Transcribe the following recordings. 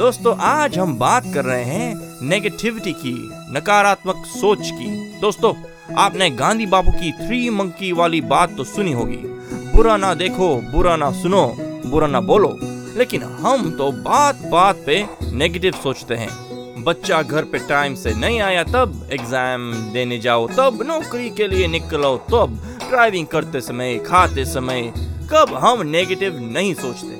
दोस्तों, आज हम बात कर रहे हैं नेगेटिविटी की, नकारात्मक सोच की। दोस्तों, आपने गांधी बाबू की थ्री मंकी वाली बात तो सुनी होगी। बुरा ना देखो, बुरा ना सुनो, बुरा ना बोलो। लेकिन हम तो बात बात पे नेगेटिव सोचते हैं। बच्चा घर पे टाइम से नहीं आया, तब एग्ज़ाम देने जाओ, तब नौकरी के लिए निकलो, तब ड्राइविंग करते समय, खाते समय। कब हम नेगेटिव नहीं सोचते?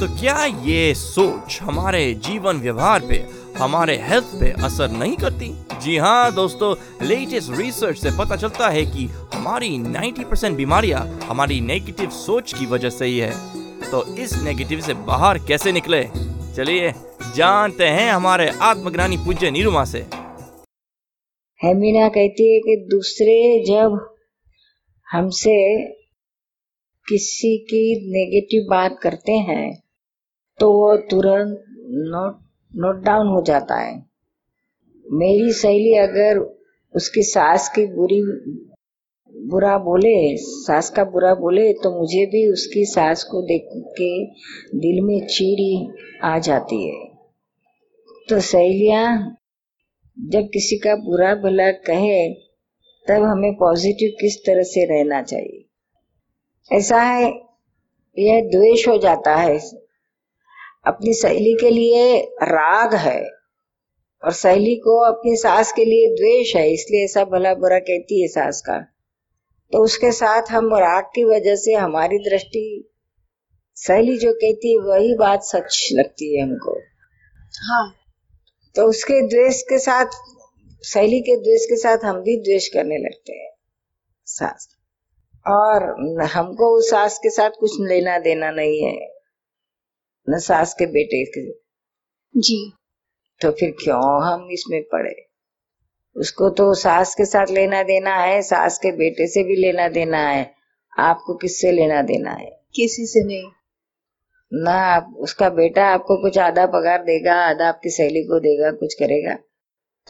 तो क्या ये सोच हमारे जीवन व्यवहार पे, हमारे हेल्थ पे असर नहीं करती? जी हाँ दोस्तों लेटेस्ट रिसर्च से पता चलता है कि हमारी 90% बीमारियाँ हमारी नेगेटिव सोच की वजह से ही है। तो इस नेगेटिव से बाहर कैसे निकले? चलिए, जानते हैं हमारे आत्मज्ञानी पूज्य निरुमा से। हेमिना कहती है कि दूसरे जब हमसे किसी की नेगेटिव बात करते हैं तो वो तुरंत नोट नोट डाउन हो जाता है। मेरी सहेली अगर उसकी सास की बुरी, बुरा बोले, सास का बुरा बोले तो मुझे भी उसकी सास को देख के दिल में चीड़ी आ जाती है। तो सहेलियाँ, जब किसी का बुरा भला कहे, तब हमें पॉजिटिव किस तरह से रहना चाहिए? ऐसा है, यह द्वेष हो जाता है। अपनी सहेली के लिए राग है और सहेली को अपनी सास के लिए द्वेष है इसलिए ऐसा भला बुरा कहती है सास का। तो उसके साथ हम राग की वजह से हमारी दृष्टि सहेली जो कहती है वही बात सच लगती है हमको। हाँ। तो उसके द्वेष के साथ सहेली के द्वेष के साथ हम भी द्वेष करने लगते हैं सास। और हमको उस सास के साथ कुछ लेना देना नहीं है। न सास के बेटे के। जी। तो फिर क्यों हम इसमें पड़े? उसको तो सास के साथ लेना देना है सास के बेटे से भी लेना देना है। आपको किससे लेना देना है? किसी से नहीं। ना आप उसका बेटा आपको कुछ आधा पगार देगा आधा आपकी सहेली को देगा कुछ करेगा।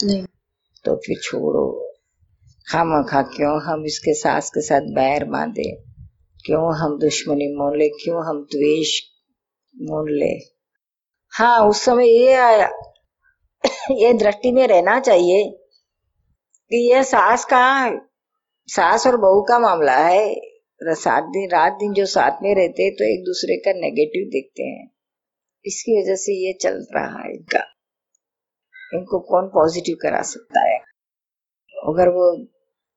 नहीं। तो फिर छोड़ो। खाम खा क्यों हम इसके सास के साथ बैर बांधे? क्यों हम दुश्मनी मोले क्यों हम द्वेष मोल ले हाँ उस समय ये आया, ये दृष्टि में रहना चाहिए कि यह सास का, सास और बहू का मामला है। सात दिन, रात दिन जो साथ में रहते हैं तो एक दूसरे का नेगेटिव देखते हैं। इसकी वजह से ये चल रहा है इनका। इनको कौन पॉजिटिव करा सकता है? अगर वो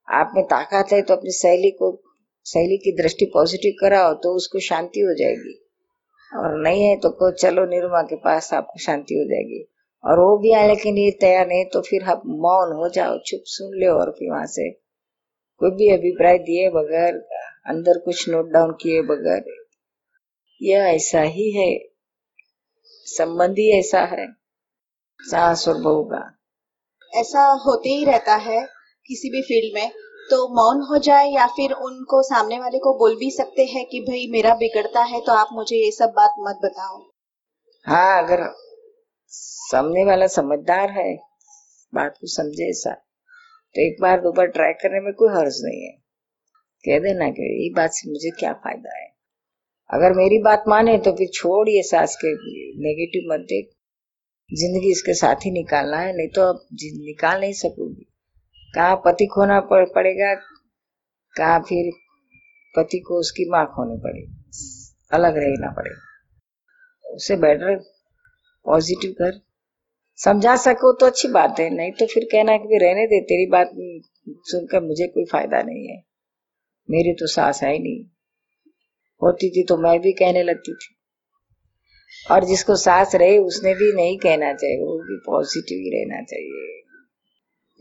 आप में ताकत है तो अपनी सहेली को, सहेली की दृष्टि पॉजिटिव कराओ तो उसको शांति हो जाएगी। और नहीं है तो को चलो निरुमा के पास आपको शांति हो जाएगी। और वो भी आए लेकिन लिए तैयार नहीं तो फिर आप मौन हो जाओ, चुप सुन लो और फिर वहाँ से। कोई भी अभिप्राय दिए बगैर, अंदर कुछ नोट डाउन किए बगैर, यह ऐसा ही है। संबंधी ऐसा है। सास और बहू का। ऐसा होते ही रहता है किसी भी फ़ील्ड में। तो मौन हो जाए या फिर उनको सामने वाले को बोल भी सकते हैं कि भाई मेरा बिगड़ता है तो आप मुझे ये सब बात मत बताओ। हाँ अगर सामने वाला समझदार है, बात को समझे ऐसा तो एक बार दो बार ट्राई करने में कोई हर्ज नहीं है। कह देना कि ये बात से मुझे क्या फ़ायदा है? अगर मेरी बात माने तो फिर छोड़ ये सास के नेगेटिव मत देख। ज़िंदगी इसके साथ ही निकालना है, नहीं तो अब निकाल नहीं सकोगी। कहाँ पति खोना पड़ेगा, कहाँ फिर पति को उसकी माँ खोनी पड़ेगी। अलग रहना पड़ेगा। उससे बेटर पॉजिटिव कर समझा सको तो अच्छी बात है, नहीं तो फिर कहना कि रहने दे, तेरी बात सुनकर मुझे कोई फ़ायदा नहीं है। मेरी तो सास है ही नहीं। होती थी तो मैं भी कहने लगती थी। और जिसको सास रहे, उसने भी नहीं कहना चाहिए, वो भी पॉजिटिव ही रहना चाहिए।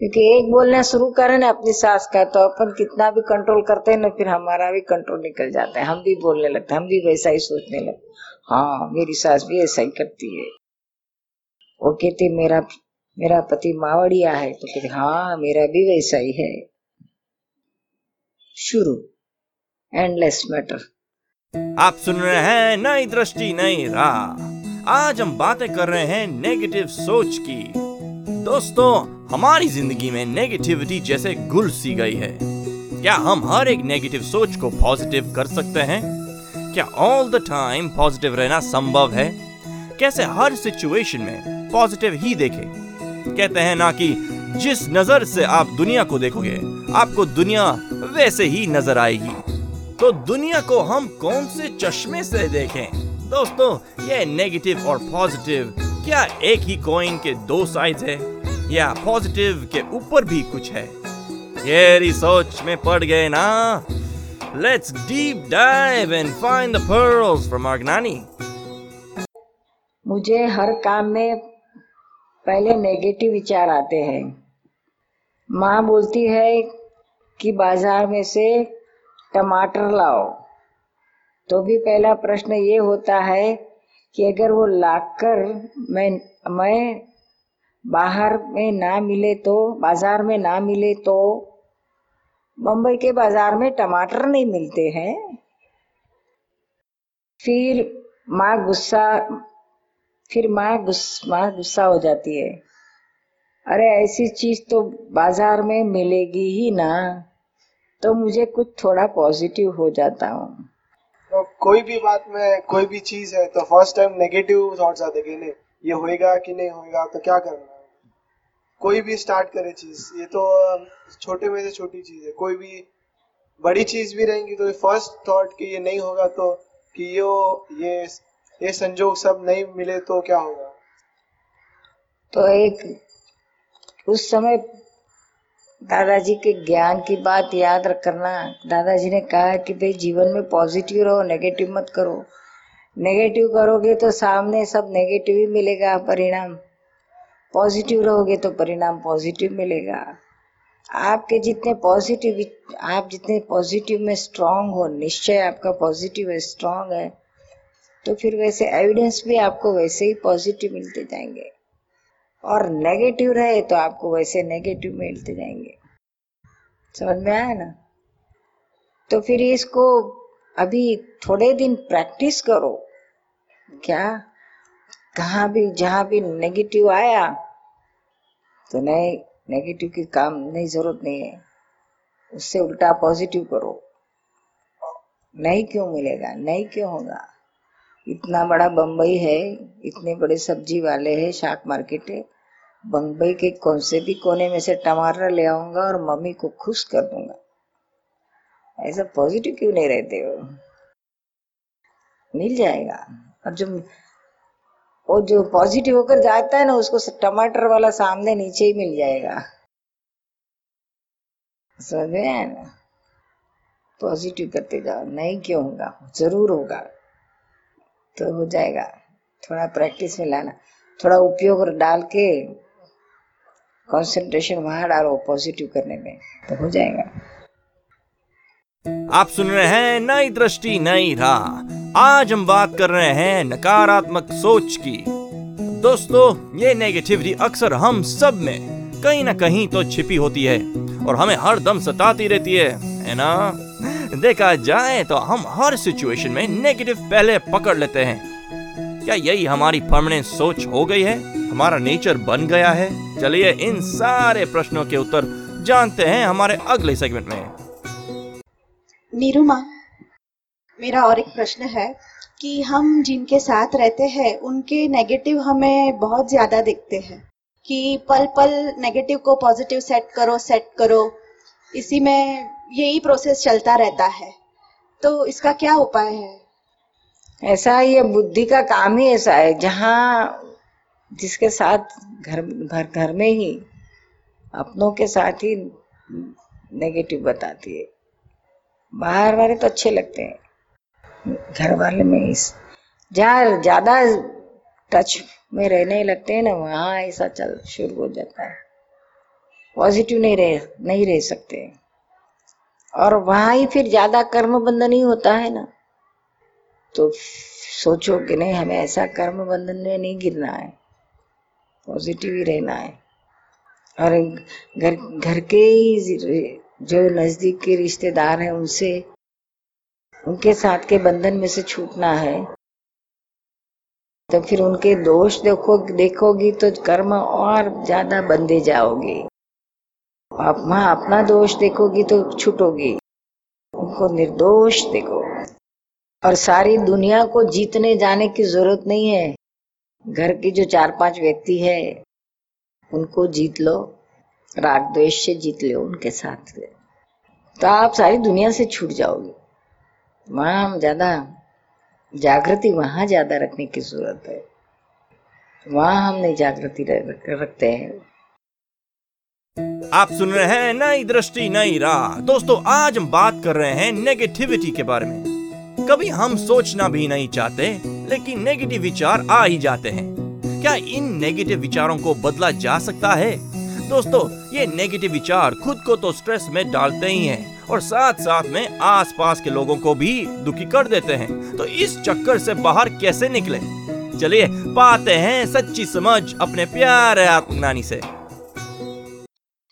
क्योंकि एक बोलना शुरू करें ना अपनी सास का तो अपन कितना भी कंट्रोल करते हैं ना, फिर हमारा भी कंट्रोल निकल जाता है। हम भी बोलने लगते हैं, हम भी वैसा ही सोचने लगते हाँ। मेरी सास भी ऐसा ही करती है। वो कहती मेरा मेरा पति मावड़िया है। तो कहते हाँ मेरा भी वैसा ही है। शुरू। एंडलेस मैटर आप सुन रहे हैं नई दृष्टि, नई राह। आज हम बातें कर रहे हैं नेगेटिव सोच की। दोस्तों हमारी ज़िंदगी में नेगेटिविटी जैसे घुल सी गई है। क्या हम हर एक नेगेटिव सोच को पॉजिटिव कर सकते हैं? क्या ऑल द टाइम पॉजिटिव रहना संभव है? कैसे हर सिचुएशन में पॉजिटिव ही देखें? कहते हैं ना कि जिस नज़र से आप दुनिया को देखोगे, आपको दुनिया वैसे ही नज़र आएगी। तो दुनिया को हम कौन से चश्मे से देखें? दोस्तों, ये नेगेटिव और पॉजिटिव क्या एक ही कॉइन के दो साइड है? या पॉजिटिव के ऊपर भी कुछ है। ये सोच में पड़ गए ना। Let's deep dive and find the pearls from Argnani. मुझे हर काम में पहले नेगेटिव विचार आते हैं। माँ बोलती है कि बाज़ार में से टमाटर लाओ। तो भी पहला प्रश्न ये होता है कि अगर वो लाकर मैं मैं बाहर में ना मिले तो बाज़ार में ना मिले तो बम्बई के बाज़ार में टमाटर नहीं मिलते हैं। फिर माँ गुस्सा, फिर माँ गुस्सा माँ गुस्सा हो जाती है। अरे ऐसी चीज़ तो बाज़ार में मिलेगी ही ना तो मुझे कुछ थोड़ा पॉजिटिव हो जाता हूँ। तो कोई भी बात में, कोई भी चीज़ है तो फ़र्स्ट टाइम नेगेटिव थॉट्स आते कि नहीं, ये होएगा कि नहीं होएगा तो क्या करना? कोई भी स्टार्ट करे चीज़, ये तो छोटे में से छोटी चीज़ है। कोई भी बड़ी चीज़ भी रहेंगी तो फ़र्स्ट थॉट कि ये नहीं होगा तो कि यो, ये ये संजोग सब नहीं मिले तो क्या होगा? तो एक, उस समय दादाजी के ज्ञान की बात याद रखना। दादाजी ने कहा कि भाई, जीवन में पॉजिटिव रहो नेगेटिव मत करो। नेगेटिव करोगे तो सामने सब नेगेटिव ही मिलेगा, परिणाम। पॉजिटिव रहोगे तो परिणाम पॉजिटिव मिलेगा। आपके जितने पॉजिटिव आप जितने पॉजिटिव में स्ट्रांग हो, निश्चय आपका पॉजिटिव है स्ट्रांग है तो फिर वैसे एविडेंस भी आपको वैसे ही पॉजिटिव मिलते जाएँगे। और नेगेटिव रहे तो आपको वैसे नेगेटिव मिलते जाएँगे। समझ में आया ना? तो फिर इसको अभी थोड़े दिन प्रैक्टिस करो। क्या? कहाँ भी, जहाँ भी नेगेटिव आया तो नहीं नेगेटिव की काम नहीं, ज़रूरत नहीं है। उससे उल्टा पॉजिटिव करो। नहीं क्यों मिलेगा? नहीं क्यों होगा? इतना बड़ा बम्बई है, इतने बड़े सब्ज़ी वाले हैं, शाक मार्केट है बम्बई के कौन से भी कोने में से टमाटर ले आऊँगा और मम्मी को खुश कर दूँगा। ऐसा पॉजिटिव क्यों नहीं रहते हो? मिल जाएगा। और जो वो जो पॉजिटिव होकर जाता है ना, उसको टमाटर वाला सामने नीचे ही मिल जाएगा। समझ में आया ना? पॉजिटिव करते जाओ। नहीं क्यों होगा? ज़रूर होगा। तो हो जाएगा। थोड़ा प्रैक्टिस में लाना। थोड़ा उपयोग डाल के कंसंट्रेशन वहाँ डालो पॉजिटिव करने में। तो हो जाएगा। आप सुन रहे हैं नई दृष्टि, नई राह। आज हम बात कर रहे हैं नकारात्मक सोच की। दोस्तों, ये नेगेटिविटी अक्सर हम सब में कहीं ना कहीं तो छिपी होती है और हमें हर दम सताती रहती है है ना? देखा जाए तो हम हर सिचुएशन में नेगेटिव पहले पकड़ लेते हैं। क्या यही हमारी परमानेंट सोच हो गई है? हमारा नेचर बन गया है। चलिए इन सारे प्रश्नों के उत्तर जानते हैं हमारे अगले सेगमेंट में। नीरुमा मेरा और एक प्रश्न है कि हम जिनके साथ रहते हैं, उनके नेगेटिव हमें बहुत ज़्यादा दिखते हैं कि पल पल नेगेटिव को पॉजिटिव सेट करो सेट करो। इसी में यही प्रोसेस चलता रहता है। तो इसका क्या उपाय है? ऐसा ये बुद्धि का काम ही ऐसा है, जहाँ जिसके साथ घर भर घर में ही अपनों के साथ ही नेगेटिव बताती है। बाहर वाले तो अच्छे लगते हैं। घर वाले में इस जहाँ ज़्यादा टच में रहने लगते हैं ना, वहाँ ऐसा चल शुरू हो जाता है। पॉजिटिव नहीं रह नहीं रह सकते। और वहाँ ही फिर ज़्यादा कर्म बंधन ही होता है ना। तो सोचो कि नहीं, हमें ऐसा कर्म बंधन में नहीं गिरना है। पॉजिटिव ही रहना है। और घर घर के ही जो नज़दीक के रिश्तेदार हैं, उनसे उनके साथ के बंधन में से छूटना है। तो फिर उनके दोष देखो, देखोगी तो कर्म और ज़्यादा बंधे जाओगे। आप वहाँ अपना दोष देखोगी तो छूटोगी। उनको निर्दोष देखो। और सारी दुनिया को जीतने जाने की ज़रूरत नहीं है। घर के जो चार पाँच व्यक्ति है, उनको जीत लो, राग द्वेष से जीत लो उनके साथ। तो आप सारी दुनिया से छूट जाओगे। वहाँ हम ज़्यादा जागृति वहाँ ज़्यादा रखने की ज़रूरत है। वहाँ हम नहीं जागृति रखते हैं। आप सुन रहे हैं नई दृष्टि, नई राह। दोस्तों, आज हम बात कर रहे हैं नेगेटिविटी के बारे में। कभी हम सोचना भी नहीं चाहते, लेकिन नेगेटिव विचार आ ही जाते हैं। क्या इन नेगेटिव विचारों को बदला जा सकता है? दोस्तों, ये नेगेटिव विचार खुद को तो स्ट्रेस में डालते ही हैं। और साथ साथ में आसपास के लोगों को भी दुखी कर देते हैं। तो इस चक्कर से बाहर कैसे निकले? चलिए पाते हैं सच्ची समझ अपने प्यारे आत्मज्ञानी से।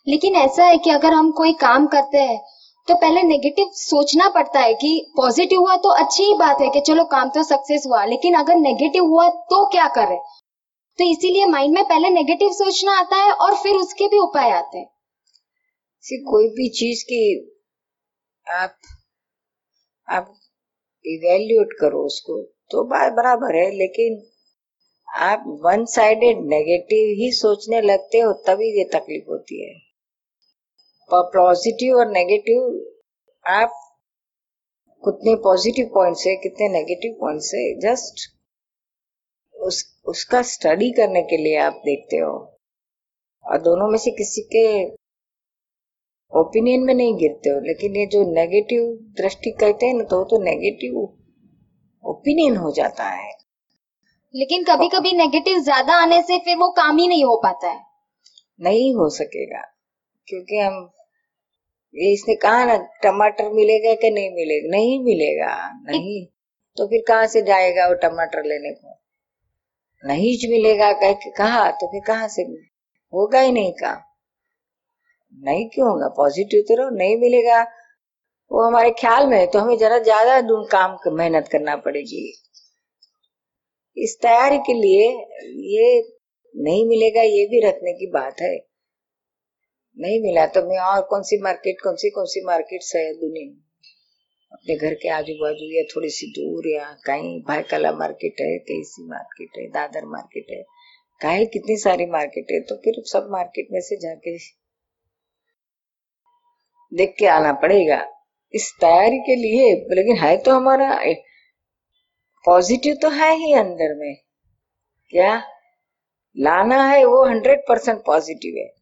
लेकिन ऐसा है कि अगर हम कोई काम करते हैं तो पहले नेगेटिव सोचना पड़ता है कि पॉजिटिव हुआ तो अच्छी ही बात है कि चलो काम तो सक्सेस हुआ लेकिन अगर नेगेटिव हुआ तो क्या करें? तो इसीलिए माइंड में पहले नेगेटिव सोचना आता है और फिर उसके भी उपाय आते हैं। कोई भी चीज़ की आप आप इवेल्यूट करो उसको तो बात बराबर है, लेकिन आप वन साइडेड नेगेटिव ही सोचने लगते हो, तभी ये तकलीफ़ होती है। पॉजिटिव और नेगेटिव आप कितने पॉजिटिव पॉइंट्स है, कितने नेगेटिव पॉइंट्स है जस्ट उस, उसका स्टडी करने के लिए आप देखते हो। और दोनों में से किसी के ओपिनियन में नहीं गिरते हो लेकिन ये जो नेगेटिव दृष्टि कहते हैं ना तो तो नेगेटिव ओपिनियन हो जाता है। लेकिन कभी कभी नेगेटिव ज़्यादा आने से फिर वो काम ही नहीं हो पाता है। नहीं हो सकेगा क्योंकि हम ये इसने कहा ना टमाटर मिलेगा कि नहीं मिलेगा? नहीं मिलेगा नहीं। तो फिर कहाँ से जाएगा वो टमाटर लेने को? नहीं मिलेगा कह के कहा तो फिर कहाँ से? होगा ही नहीं काम। नहीं क्यों होगा? पॉजिटिव तो रहो, नहीं मिलेगा। वो हमारे ख्याल में है तो हमें जरा ज़्यादा काम मेहनत करना पड़ेगी। इस तैयारी के लिए ये नहीं मिलेगा, ये भी रखने की बात है। नहीं मिला तो मैं और कौन सी मार्केट कौन सी कौन सी मार्केट है दुनिया? अपने घर के आजू बाजू या थोड़ी सी दूर या कहीं भाई कला मार्केट है, कैसी मार्केट है, दादर मार्केट है। कहीं कितनी सारी मार्केट है तो फिर सब मार्केट में से जाके देख के आना पड़ेगा। इस तैयारी के लिए, लेकिन है तो हमारा पॉजिटिव तो है ही अंदर में। क्या? लाना है, वो हंड्रेड परसेंट पॉजिटिव है।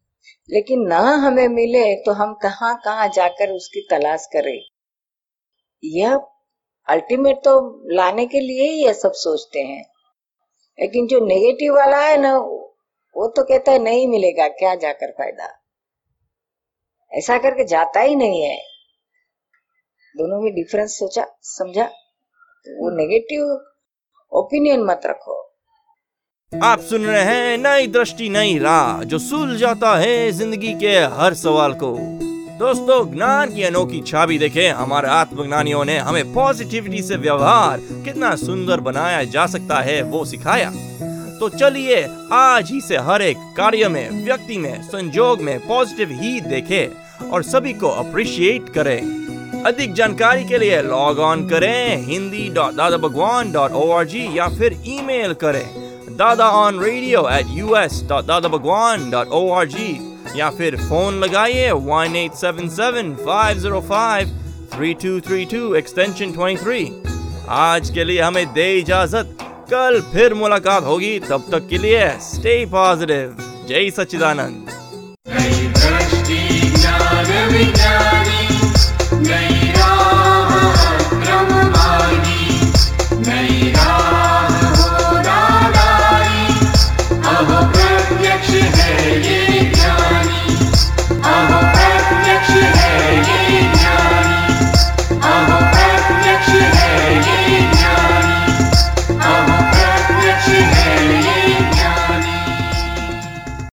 लेकिन ना हमें मिले तो हम कहाँ कहाँ जाकर उसकी तलाश करें? यह अल्टीमेट तो लाने के लिए ही यह सब सोचते हैं। लेकिन जो नेगेटिव वाला है ना, वो तो कहता है नहीं मिलेगा, क्या जाकर फ़ायदा? ऐसा करके जाता ही नहीं है। दोनों में डिफरेंस सोचा, समझा? तो वो नेगेटिव ओपिनियन मत रखो। आप सुन रहे हैं नई दृष्टि, नई राह, जो सुल जाता है ज़िंदगी के हर सवाल को। दोस्तों, ज्ञान की अनोखी छाबी देखे। हमारे आत्मज्ञानियों ने हमें पॉजिटिविटी से व्यवहार कितना सुंदर बनाया जा सकता है, वो सिखाया। तो चलिए आज ही से हर एक कार्य में, व्यक्ति में, संजोग में पॉजिटिव ही देखे और सभी को अप्रिशिएट करें। अधिक जानकारी के लिए लॉग ऑन करें Hindi dot Dada Bhagwan dot O R G या फिर ईमेल करें Dada on radio at U S dot Dada Bhagwan dot O R G या फिर फ़ोन लगाइए one eight seven seven five zero five three two three two extension twenty three आज के लिए हमें दे इजाज़त। कल फिर मुलाकात होगी तब तक के लिए स्टे पॉजिटिव जय सच्चिदानंद।